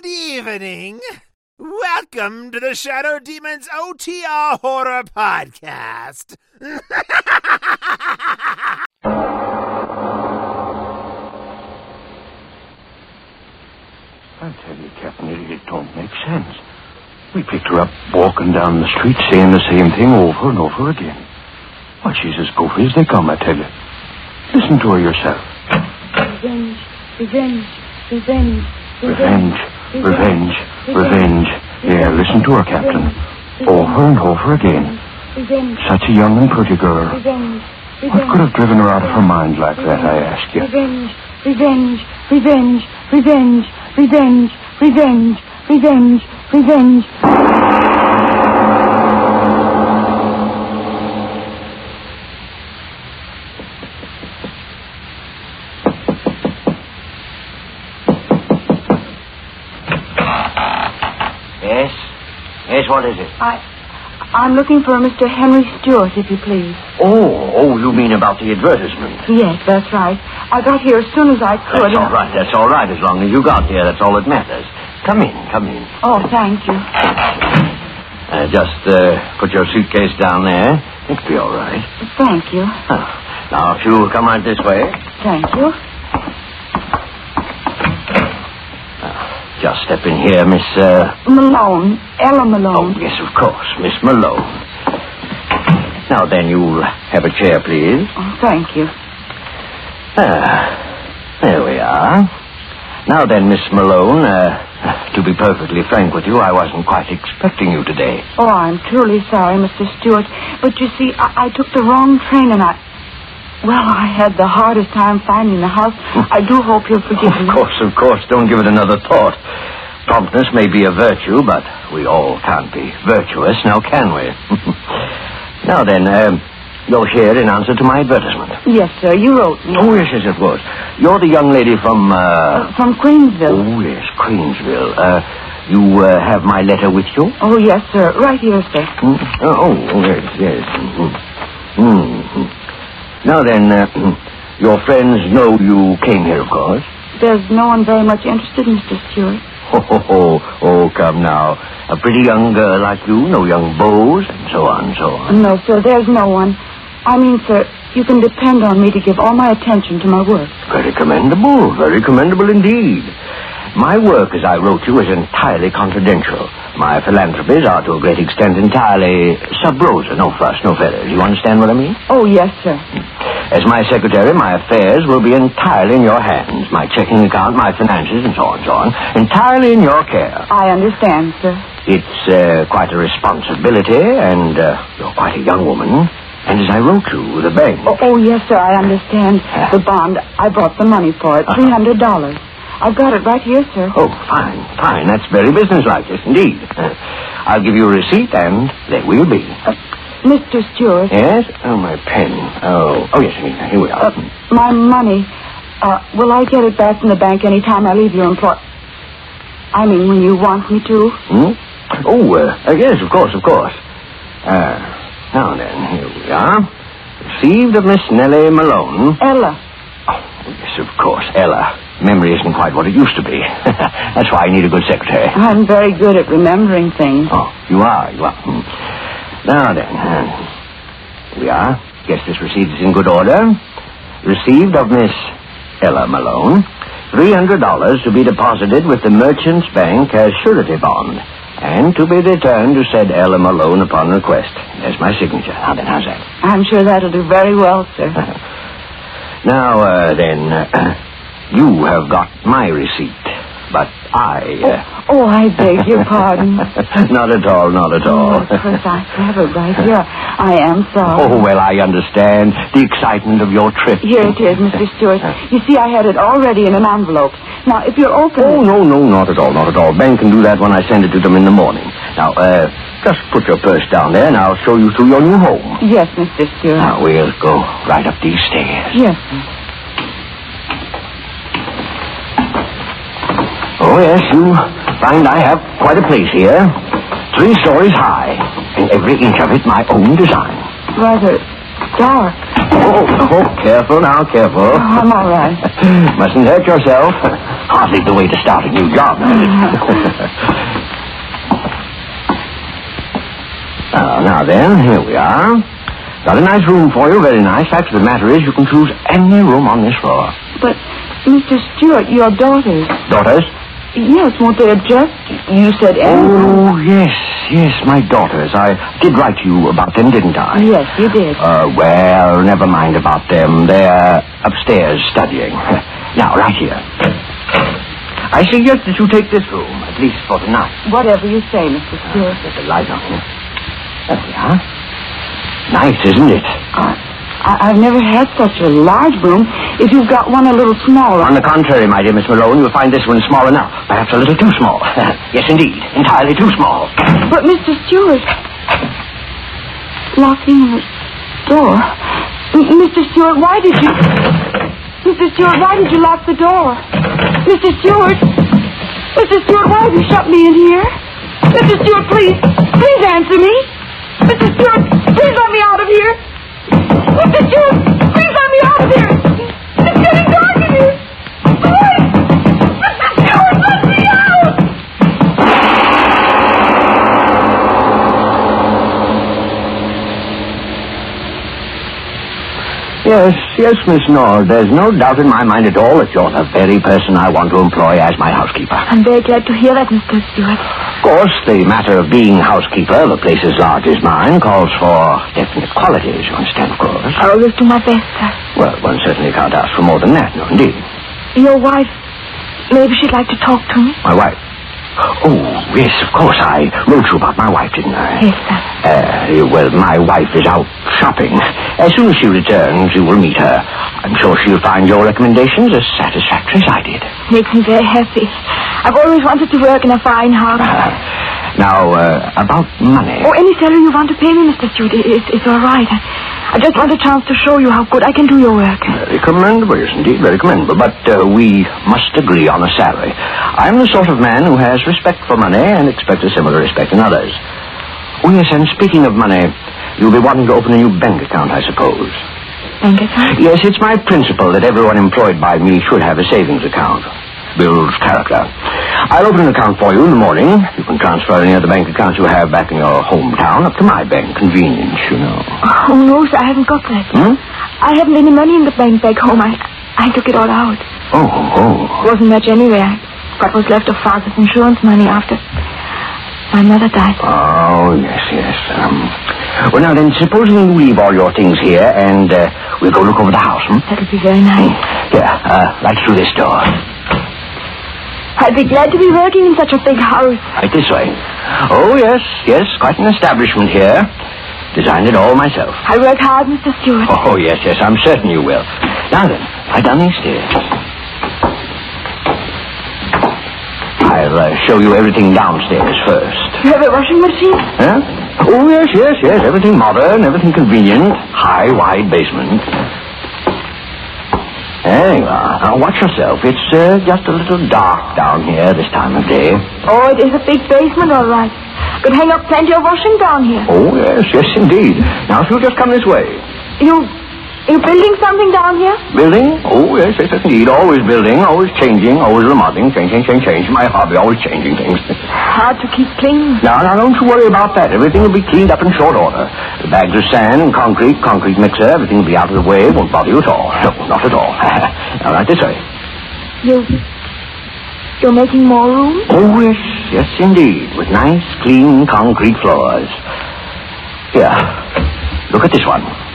Good evening. Welcome to the Shadow Demons OTR Horror Podcast. I tell you, Captain, it, it don't make sense. We picked her up walking down the street saying the same thing over and over again. Why, she's as goofy as they come, I tell you. Listen to her yourself. Revenge, revenge, revenge, Revenge, revenge, revenge. Revenge. Yeah, listen to her, Captain. Over and over again. Such a young and pretty girl. What could have driven her out of her mind like that, I ask you? Revenge, revenge, revenge, revenge, revenge, revenge, revenge, revenge. What is it? I, I'm looking for Mr. Henry Stewart, if you please. Oh, oh, you mean about the advertisement. Yes, that's right. I got here as soon as I could. That's all right, that's all right. As long as you got here, that's all that matters. Come in, come in. Oh, thank you. Uh, just uh, put your suitcase down there. It'll be all right. Thank you. Huh. Now, if you'll come right this way. Thank you. Just step in here, Miss. Uh... Malone, Ella Malone. Oh, yes, of course, Miss Malone. Now then, you'll have a chair, please. Oh, thank you. Ah, there we are. Now then, Miss Malone, uh, to be perfectly frank with you, I wasn't quite expecting you today. Oh, I'm truly sorry, Mr. Stewart. But you see, I, I took the wrong train and I. Well, I had the hardest time finding the house. I do hope you'll forgive me. Of course, of course. Don't give it another thought. Promptness may be a virtue, but we all can't be virtuous, now can we? now then, um, you're here in answer to my advertisement. Yes, sir, you wrote me. Oh, yes, yes, it was. You're the young lady from, uh... Uh, from Queensville. Oh, yes, Queensville. Uh, you uh, have my letter with you? Oh, yes, sir. Right here, sir. Hmm? Oh, yes, yes. Mm-hmm. hmm Now then, uh, your friends know you came here, of course. There's no one very much interested, Mr. Stewart. Oh, oh, oh, oh, come now. A pretty young girl like you, no young beaux, and so on and so on. No, sir, there's no one. I mean, sir, you can depend on me to give all my attention to my work. Very commendable, very commendable indeed. My work, as I wrote you, is entirely confidential. My philanthropies are to a great extent entirely sub rosa, no fuss, no feathers. You understand what I mean? Oh, yes, sir. As my secretary, my affairs will be entirely in your hands. My checking account, my finances, and so on and so on. Entirely in your care. I understand, sir. It's uh, quite a responsibility, and uh, you're quite a young woman. And as I wrote you, the bank. Oh, oh, yes, sir, I understand. The bond, I brought the money for it, $300. I've got it right here, sir. Oh, fine, fine. That's very businesslike, yes, indeed. Uh, I'll give you a receipt, and there we'll be. Uh, Mr. Stewart, Yes? Oh, my pen. Oh, oh yes, here here we are. uh, my money, uh, will I get it back from the bank any time I leave your employ... I mean, when you want me to? Hmm? Oh, uh, uh, yes, of course, of course. Uh, now then, here we are. Received of Miss Nellie Malone. Ella. Oh, yes, of course, Ella. Memory isn't quite what it used to be. That's why I need a good secretary. I'm very good at remembering things. Oh, you are, you are. Hmm. Now then, here we are. Guess this receipt is in good order. Received of Miss Ella Malone. $300 to be deposited with the Merchant's Bank as surety bond. And to be returned to said Ella Malone upon request. There's my signature. Now then, how's that? I'm sure that'll do very well, sir. Now, uh, then, uh, you have got my receipt. But I... Uh, Oh, I beg your pardon. not at all, not at all. Oh, of course, I have it right here. I am sorry. Oh, well, I understand the excitement of your trip. Here it is, Mr. Stewart. You see, I had it already in an envelope. Now, if you'll open Oh, no, no, not at all, not at all. Ben can do that when I send it to them in the morning. Now, uh, just put your purse down there, and I'll show you to your new home. Yes, Mr. Stewart. Now, we'll go right up these stairs. Yes, sir. Oh, yes, you find I have quite a place here. Three stories high, and every inch of it my own design. Rather dark. Oh, oh, careful now, careful. Oh, I'm all right. Mustn't hurt yourself. hardly the way to start a new job. Ah, now then, here we are. Got a nice room for you, very nice. Fact of the matter is, you can choose any room on this floor. But, Mr. Stewart, your daughters. Daughters? Yes, won't they object? You said. Oh, yes, yes, my daughters. I did write you about them, didn't I? Yes, you did. Uh, well, never mind about them. They're upstairs studying. Now, right here. I suggest that you take this room, at least for tonight. Whatever you say, Mr. Stewart. Get the light on here. There we are. Nice, isn't it? I, I've never had such a large room. If you've got one a little smaller. On the contrary, my dear Miss Malone, you'll find this one small enough. Perhaps a little too small. yes, indeed. Entirely too small. But, Mr. Stewart, locking the door. M- Mr. Stewart, why did you... Mr. Stewart, why did you lock the door? Mr. Stewart! Mr. Stewart, why have you shut me in here? Mr. Stewart, please, please answer me. Mr. Stewart, please let me out of here. Mr. Stewart, please let me out of here. It's getting dark in here. Please! Mr. Stewart, let me out! Yes, yes, Miss Nord. There's no doubt in my mind at all that you're the very person I want to employ as my housekeeper. I'm very glad to hear that, Mr. Stewart. Of course, the matter of being housekeeper, the place as large as mine, calls for definite qualities, you understand, of course. I always do my best, sir. Well, one certainly can't ask for more than that, no, indeed. Your wife, maybe she'd like to talk to me. My wife. Oh, yes, of course. I wrote you about my wife, didn't I? Yes, sir. Uh, well, my wife is out shopping. As soon as she returns, you will meet her. I'm sure she'll find your recommendations as satisfactory as I did. Makes me very happy. I've always wanted to work in a fine house. now, uh, about money. Oh, any salary you want to pay me, Mr. Stewart, it, it's, it's all right. I, I just want a chance to show you how good I can do your work. Very commendable, yes, indeed, very commendable. But uh, we must agree on a salary. I'm the sort of man who has respect for money and expects a similar respect in others. Oh, yes, and speaking of money, you'll be wanting to open a new bank account, I suppose. Bank account? Yes, it's my principle that everyone employed by me should have a savings account. Builds character. I'll open an account for you in the morning. You can transfer any other bank accounts you have back in your hometown up to my bank. Convenience, you know. Oh, no, sir, I haven't got that. Hmm? I haven't any money in the bank back home. I, I took it all out. Oh, oh. It Wasn't much anyway. I got what's left of father's insurance money after my mother died. Oh, yes, yes. Um, well, now then, supposing you leave all your things here and uh, we'll go look over the house, hmm? That'll be very nice. Yeah. uh, right through this door. I'd be glad to be working in such a big house. Right this way. Oh, yes, yes, quite an establishment here. Designed it all myself. I work hard, Mr. Stewart. Oh, yes, yes, I'm certain you will. Now then, right down these stairs. I'll uh, show you everything downstairs first. You have a washing machine? Huh? Oh, yes, yes, yes. Everything modern, everything convenient. High, wide basement. You are. Now, watch yourself. It's uh, just a little dark down here this time of day. Oh, it is a big basement, all right. Could hang up plenty of washing down here. Oh, yes, yes, indeed. Now, if you'll just come this way. You, you building something down here? Building? Oh, yes, yes, yes, indeed. Always building, always changing, always remodeling. Change, change, change, change. My hobby, always changing things. Hard to keep clean. Now, now, don't you worry about that. Everything will be cleaned up in short order. The bags of sand and concrete, concrete mixer, everything will be out of the way. Won't bother you at all. No, not at all. now, right this way. You, you're making more room? Oh, yes, yes, indeed. With nice, clean concrete floors. Here, look at this one.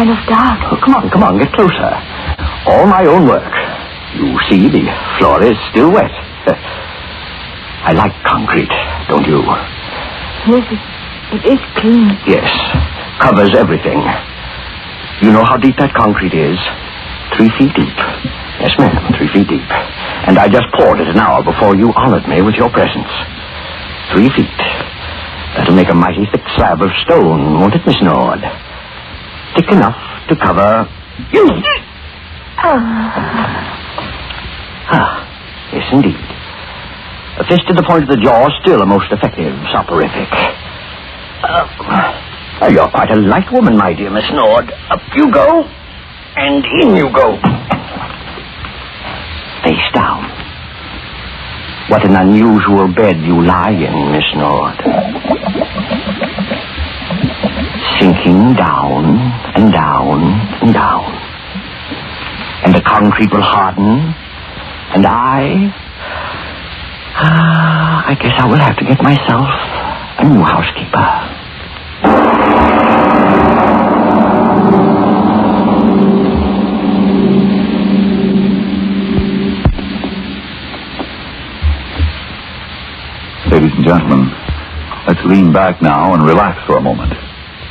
Kind of dark. Oh, come on, come on, get closer. All my own work. You see, the floor is still wet. I like concrete, don't you? Yes, it, it is clean. Yes, covers everything. You know how deep that concrete is? Three feet deep. Yes, ma'am, three feet deep. And I just poured it an hour before you honored me with your presence. Three feet. That'll make a mighty thick slab of stone, won't it, Miss Nord? Thick enough to cover you. Ah, yes, indeed. A fist to the point of the jaw, is still a most effective soporific. Uh, you're quite a light woman, my dear Miss Nord. Up you go, and in you go. face down. What an unusual bed you lie in, Miss Nord. Sinking down and down and down. And the concrete will harden. And I. Ah, I guess I will have to get myself a new housekeeper. Ladies and gentlemen, let's lean back now and relax for a moment.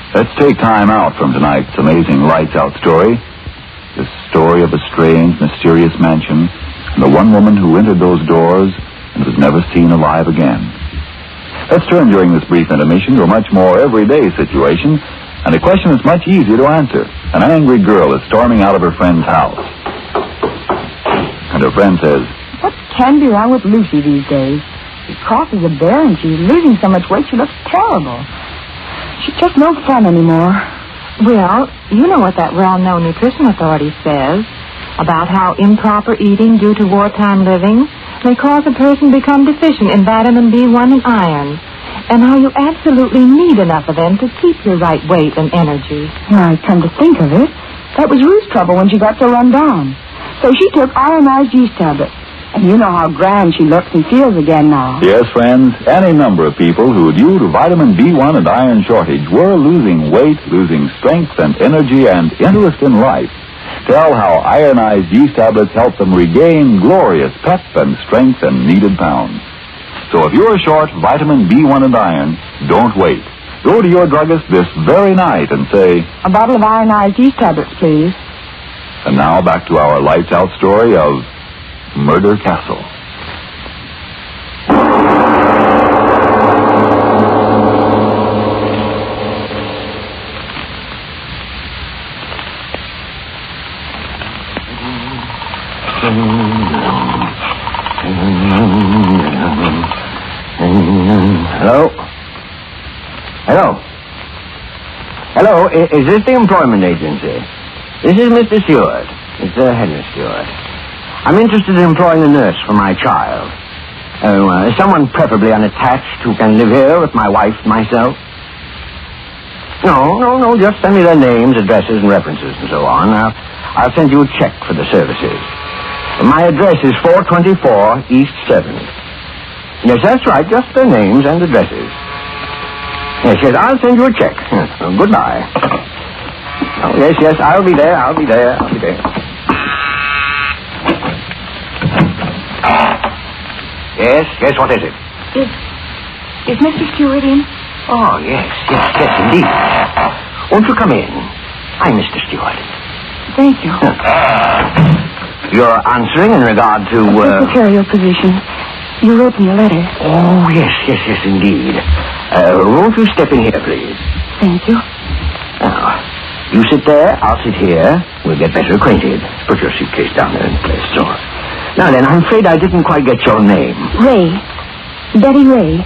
Let's take time out from tonight's amazing lights out story. The story of a strange, mysterious mansion and the one woman who entered those doors and was never seen alive again. Let's turn during this brief intermission to a much more everyday situation and a question that's much easier to answer. An angry girl is storming out of her friend's house. And her friend says, What can be wrong with Lucy these days? She crosses a bear and she's losing so much weight she looks terrible. She's just no fun anymore. Well, you know what that well-known nutrition authority says about how improper eating due to wartime living may cause a person to become deficient in vitamin B1 and iron, and how you absolutely need enough of them to keep your right weight and energy. Now, I come to think of it, that was Ruth's trouble when she got so run down. So she took ironized yeast tablets. And you know how grand she looks and feels again now. Yes, friends, any number of people who, due to vitamin B1 and iron shortage, were losing weight, losing strength and energy and interest in life, tell how ironized yeast tablets help them regain glorious pep and strength and needed pounds. So if you're short vitamin B1 and iron, don't wait. Go to your druggist this very night and say, A bottle of ironized yeast tablets, please. and now back to our lights out story of Murder Castle. Hello? Hello? Hello, is this the employment agency? This is Mr. Stewart. Mr. Henry Stewart. I'm interested in employing a nurse for my child. Oh, uh, someone preferably unattached who can live here with my wife and myself. No, no, no, just send me their names, addresses, and references and so on. I'll, I'll send you a check for the services. My address is 424 East 7th. Yes, that's right, just their names and addresses. Yes, yes, I'll send you a check. Yes, well, goodbye. Oh, yes, yes, I'll be there, I'll be there, I'll be there. Yes, yes, what is it? Is, is Mr. Stewart in? Oh, yes, yes, yes, indeed. Won't you come in? I'm Mr. Stewart. Thank you. You're answering in regard to, uh... Secretarial position. You wrote me a letter. Oh, yes, yes, yes, indeed. Uh, won't you step in here, please? Thank you. Now, you sit there, I'll sit here. We'll get better acquainted. Put your suitcase down there in place, so. Now then, I'm afraid I didn't quite get your name. Ray. Betty Ray.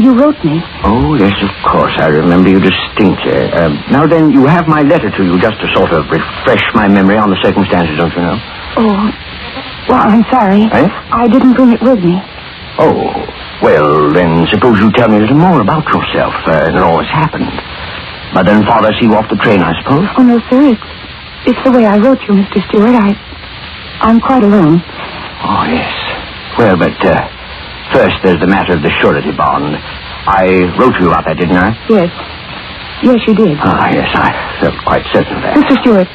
You wrote me. Oh, yes, of course. I remember you distinctly. Um, now then, you have my letter to you just to sort of refresh my memory on the circumstances, don't you know? Oh. Well, I'm sorry. Eh? I didn't bring it with me. Oh, well, then suppose you tell me a little more about yourself uh, and all that's happened. Mother and father see you off the train, I suppose? Oh, no, sir. It's, it's the way I wrote you, Mr. Stewart. I, I'm quite alone. Oh, yes. Well, but uh, first there's the matter of the surety bond. I wrote you about that, didn't I? Yes. Yes, you did. Ah, yes, I felt quite certain of that. Mr. Stewart,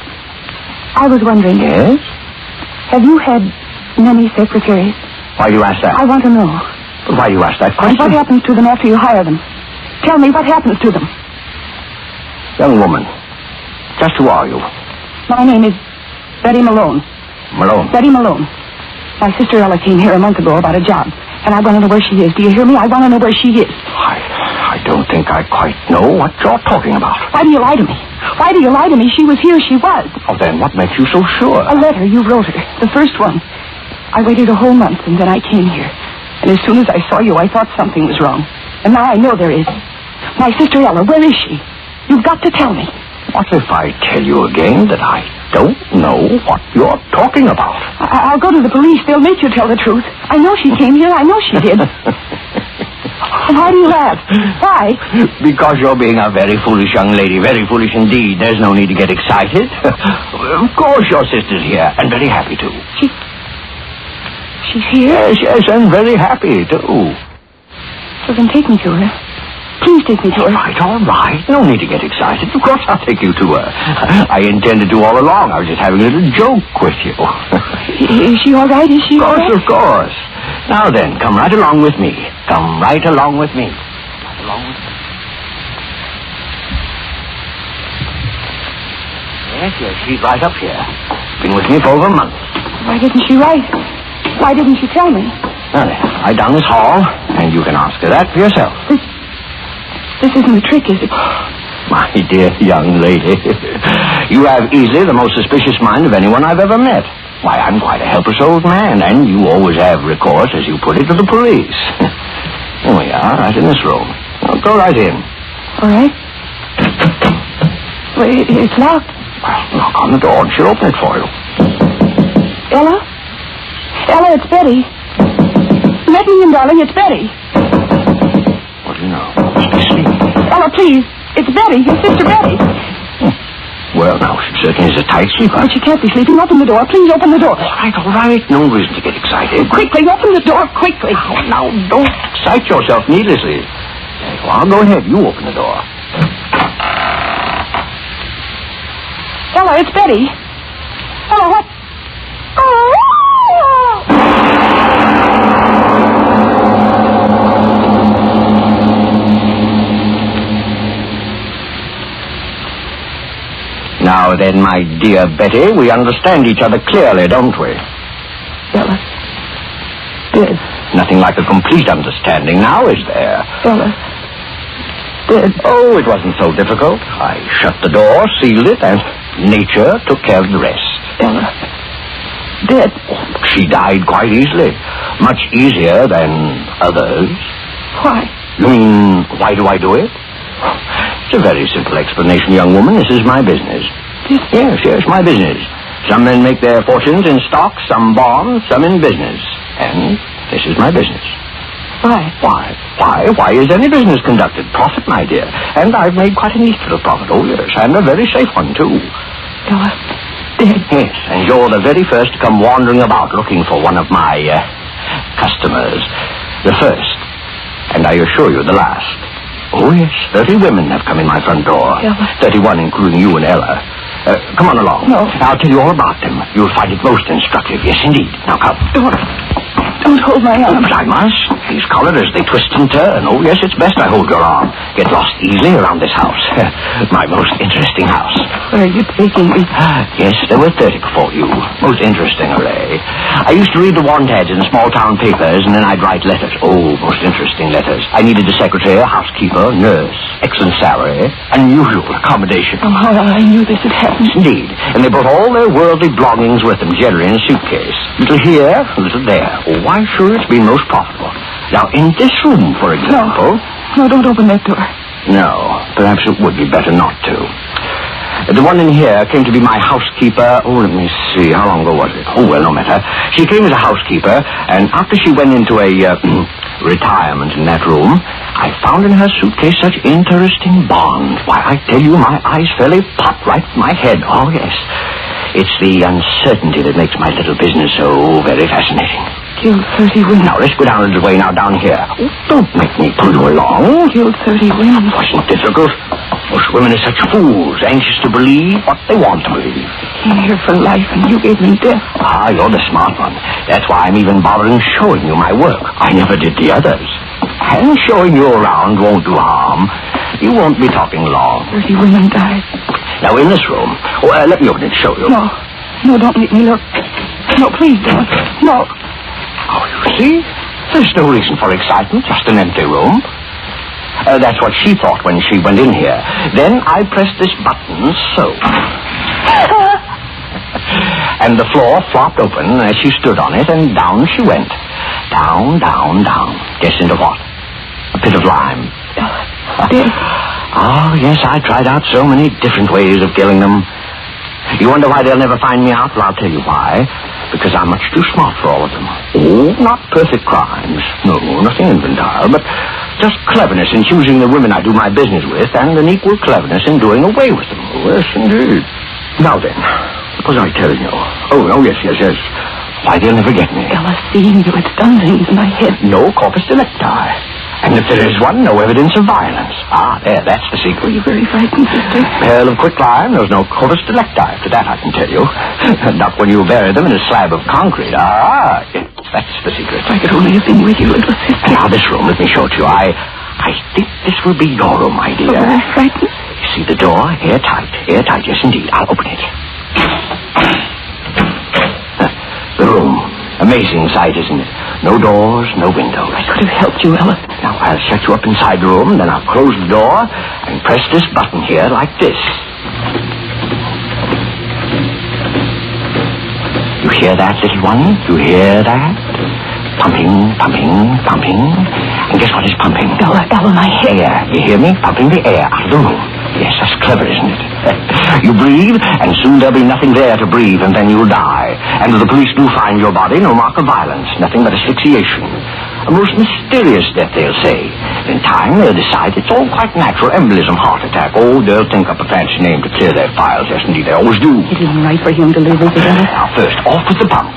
I was wondering. Yes? Have you had many secretaries? Why do you ask that? I want to know. Why do you ask that And what happens to them after you hire them? Tell me what happens to them. Young woman, just who are you? My name is Betty Malone. Malone. Betty Malone. My sister Ella came here a month ago about a job, and I want to know where she is. Do you hear me? I want to know where she is. I, I don't think I quite know what you're talking about. Why do you lie to me? Why do you lie to me? She was here. She was. Oh, then what makes you so sure? A letter you wrote her. The first one. I waited a whole month, and then I came here. And as soon as I saw you, I thought something was wrong. And now I know there is. My sister Ella, where is she? You've got to tell me. What if I tell you again that I don't know what you're talking about? I- I'll go to the police. They'll make you tell the truth. I know she came here. I know she did. Why do you laugh? Why? Because you're being a very foolish young lady, very foolish indeed. There's no need to get excited. of course your sister's here, and very happy too. She... She's here? Yes, yes, and very happy too. So then take me to her. Please take me to her. All right, all right. No need to get excited. Of course I'll take you to her. I intended to all along. I was just having a little joke with you. Is she all right? Is she Of course, of course. Now then, come right along with me. Come right along with me. Right along with me. Yes, yes, she's right up here. Been with me for over a month. Why didn't she write? Why didn't she tell me? Then, right down this hall, and you can ask her that for yourself. This isn't a trick, is it? My dear young lady, you have easily the most suspicious mind of anyone I've ever met. Why, I'm quite a helpless old man, and you always have recourse, as you put it, to the police. Here we are, right in this room. Now, go right in. All right. Well, it, it's locked. Well, knock on the door, and she'll open it for you. Ella? Ella, it's Betty. Let me in, darling. It's Betty. What do you know? Must be sleeping. Ella, please. It's Betty, your sister Betty. Well, now, she certainly is a tight sleeper. But she can't be sleeping. Open the door. Please open the door. All right, all right. No reason to get excited. Quickly, open the door, quickly. Now, now, don't excite yourself needlessly. Are. Go ahead. You open the door. Ella, it's Betty. Ella, what? Now then, my dear Betty, we understand each other clearly, don't we? Ella. Dead. Nothing like a complete understanding now, is there? Ella. Dead. Oh, it wasn't so difficult. I shut the door, sealed it, and nature took care of the rest. Ella. Dead. She died quite easily. Much easier than others. Why? You mean, why do I do it? It's a very simple explanation, young woman. This is my business. Yes, yes, my business. Some men make their fortunes in stocks, some bonds, some in business. And this is my business. Why? Why? Why? Why is any business conducted? Profit, my dear. And I've made quite a neat little profit. Oh, yes, and a very safe one, too. Ella. Dead. Yes, and you're the very first to come wandering about looking for one of my uh, customers. The first. And I assure you, the last. Oh, yes, 30 women have come in my front door. 31, including you and Ella. Uh, come on along. No. I'll tell you all about them. You'll find it most instructive. Yes, indeed. Now, come. Don't... Don't hold my arm. but I must. These collars, they twist and turn. Oh, yes, it's best I hold your arm. Get lost easily around this house. my most interesting house. Where are you taking me? Yes, there were 30 before you. Most interesting array. I used to read the want ads in small town papers, and then I'd write letters. Oh, most interesting letters. I needed a secretary, a housekeeper, a nurse, excellent salary, unusual accommodation. Oh, I knew this had happened. Indeed. And they brought all their worldly belongings with them, generally in a suitcase. Little here, a little there. Oh, why, sure, it's been most profitable. Now, in this room, for example... No, No, don't open that door. No, perhaps it would be better not to. Uh, The one in here came to be my housekeeper. Oh, let me see. How long ago was it? Oh, well, no matter. She came as a housekeeper, and after she went into a uh, retirement in that room, I found in her suitcase such interesting bonds. Why, I tell you, my eyes fairly popped right in my head. Oh, yes. It's the uncertainty that makes my little business so very fascinating. Killed 30 women. Now, let's go down a little way now, down here. Oh, don't make me pull you along. Killed 30 women. Wasn't difficult. Most women are such fools, anxious to believe what they want to believe. I came here for life, and you gave me death. Ah, you're the smart one. That's why I'm even bothering showing you my work. I never did the others. And showing you around won't do harm. You won't be talking long. 30 women died. Now, in this room... Oh, uh, let me open it and show you. No. No, don't make me look. No, please don't. No. Oh, you see? There's no reason for excitement, just an empty room. Uh, that's what she thought when she went in here. Then I pressed this button, so. and the floor flopped open as she stood on it, and down she went. Down, down, down. Guess into what? A pit of lime. Dead. Oh, yes, I tried out so many different ways of killing them. You wonder why they'll never find me out? Well, I'll tell you why. Because I'm much too smart for all of them. Oh, not perfect crimes. No, nothing infantile, but just cleverness in choosing the women I do my business with, and an equal cleverness in doing away with them. Oh, yes, indeed. Now then, what was I telling you? Oh, oh, yes, yes, yes. Why, they'll never get me. Ella, seeing you, it's done things in my head. No corpus delicti. And if there is one, no evidence of violence. Ah, there, that's the secret. Were you very frightened, sister? Pearl of quicklime, there was no corpus delicti after that, I can tell you. Not when you bury them in a slab of concrete. Ah, yes, that's the secret. I could only have been with you, little sister. Now, this room, let me show it to you. I, I think this will be your room, my dear. Oh, I'm frightened. You see the door? Airtight. Airtight, yes, indeed. I'll open it. The room. Amazing sight, isn't it? No doors, no windows. I could have helped you, Ella. Now, I'll shut you up inside the room, then I'll close the door and press this button here like this. You hear that, little one? You hear that? Pumping, pumping, pumping. And guess what is pumping? Ella, Ella, my hair. Air. You hear me? Pumping the air out of the room. That's clever, isn't it? you breathe, and soon there'll be nothing there to breathe, and then you'll die. And if the police do find your body, no mark of violence, nothing but asphyxiation. A most mysterious death, they'll say. In time, they'll decide it's all quite natural embolism, heart attack. Oh, they'll think up a fancy name to clear their files. Yes, indeed, they always do. It isn't right for him to live, is it, Now, first, off with the pump.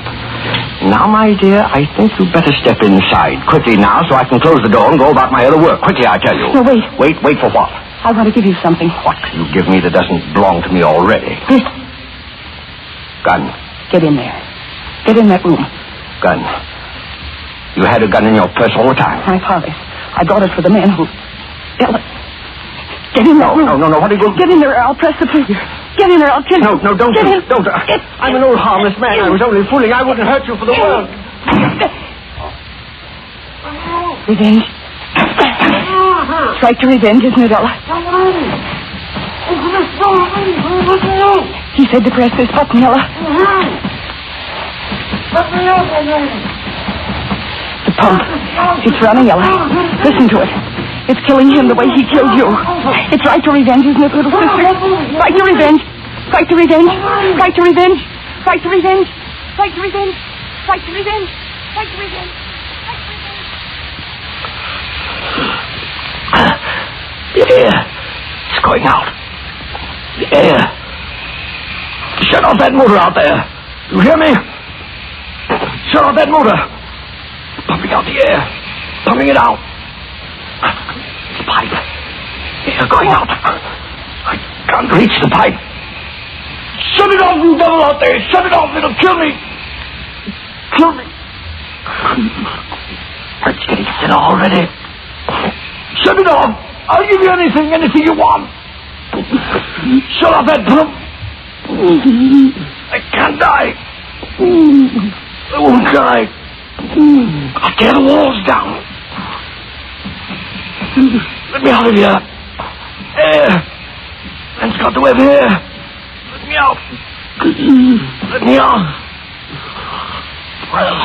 Now, my dear, I think you'd better step inside. Quickly now, so I can close the door and go about my other work. Quickly, I tell you. No, wait. Wait, wait for what? I want to give you something. What can you give me that doesn't belong to me already? This. Gun. Get in there. Get in that room. Gun. You had a gun in your purse all the time. My father's. I brought it for the man who... Ella. Get in that room. No, no, no. What are you going Get in there. I'll press the trigger. Get in there. I'll kill No, you. no, no, don't. Get in. Don't. Uh, Get- I'm an old harmless man. I was only fooling. I wouldn't hurt you for the world. Revenge. Strike to revenge, isn't it, Ella? He said to press this button, Ella. The pump. It's running, Ella. Listen to it. It's killing him the way he killed you. It's right to revenge, isn't it, little sister? Right to revenge. Right to revenge. Right to revenge. Right to revenge. Right to revenge. Right to revenge. Right to revenge. The air. It's going out. The air. Shut off that motor out there. You hear me? Shut off that motor. Pumping out the air. Pumping it out. The pipe. Air going out. I can't reach the pipe. Shut it off, you devil out there. Shut it off. It'll kill me. Kill me. It's getting thinner already. Shut it off. I'll give you anything, anything you want. Shut that pump. I can't die. I won't die. I'll tear the walls down. Let me out of here. Air. Man's got to have air. Let me out. Let me out. Well,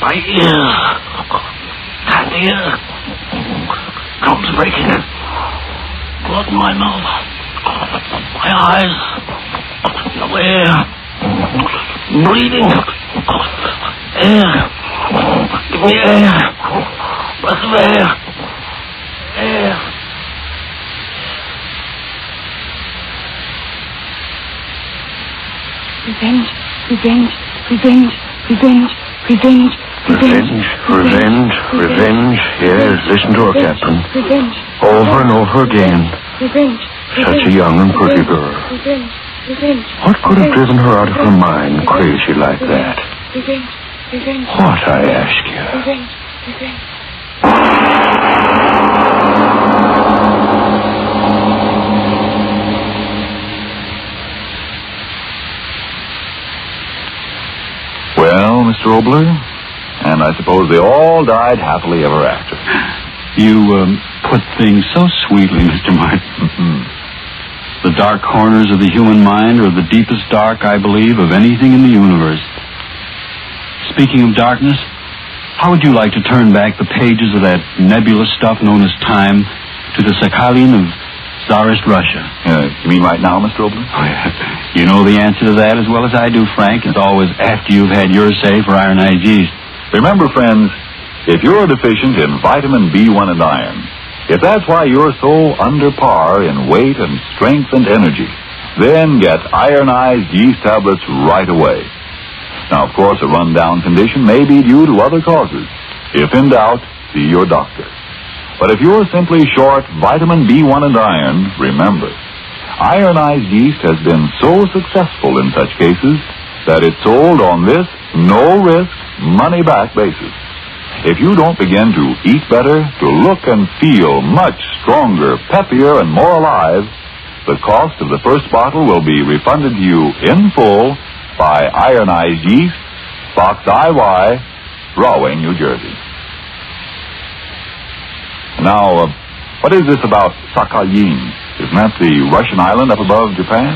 my ear. Can't hear. Gums breaking. Blood in my mouth. My eyes. No air. Bleeding. Air. Give me air. Breath of air. Air. Revenge, revenge, revenge, revenge, revenge, Revenge, revenge, revenge. Yes, listen to her, Captain. Revenge, Over and over again. revenge, Such a young and pretty girl. revenge, revenge. What could have driven her out of her mind crazy like that? Revenge, revenge, What, I ask you? revenge, revenge. Well, Mr. Oboler, and I suppose they all died happily ever after. You um, put things so sweetly, Mr. Martin. Mm-hmm. The dark corners of the human mind are the deepest dark, I believe, of anything in the universe. Speaking of darkness, how would you like to turn back the pages of that nebulous stuff known as time to the Sakhalin of Tsarist Russia. Uh, you mean right now, Mr. Oboler? Oh, yeah. You know the answer to that as well as I do, Frank. It's always after you've had your say for ironized yeast. Remember, friends, if you're deficient in vitamin B1 and iron, if that's why you're so under par in weight and strength and energy, then get ironized yeast tablets right away. Now, of course, a rundown condition may be due to other causes. If in doubt, see your doctor. But if you're simply short vitamin B1 and iron, remember, ironized yeast has been so successful in such cases that it's sold on this no risk, money back basis. If you don't begin to eat better, to look and feel much stronger, peppier, and more alive, the cost of the first bottle will be refunded to you in full by Ironized Yeast, Box IY, Rahway, New Jersey. Now, uh, what is this about Sakhalin? Isn't that the Russian island up above Japan?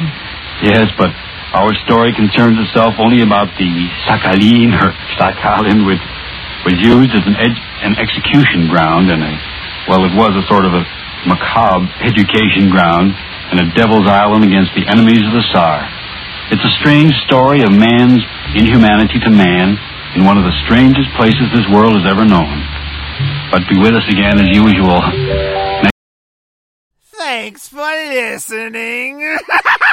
Yes, but our story concerns itself only about the Sakhalin or Sakhalin, which was used as an, ed- an execution ground and a, well, it was a sort of a macabre education ground and a devil's island against the enemies of the Tsar. It's a strange story of man's inhumanity to man in one of the strangest places this world has ever known. But be with us again as usual. Thanks for listening.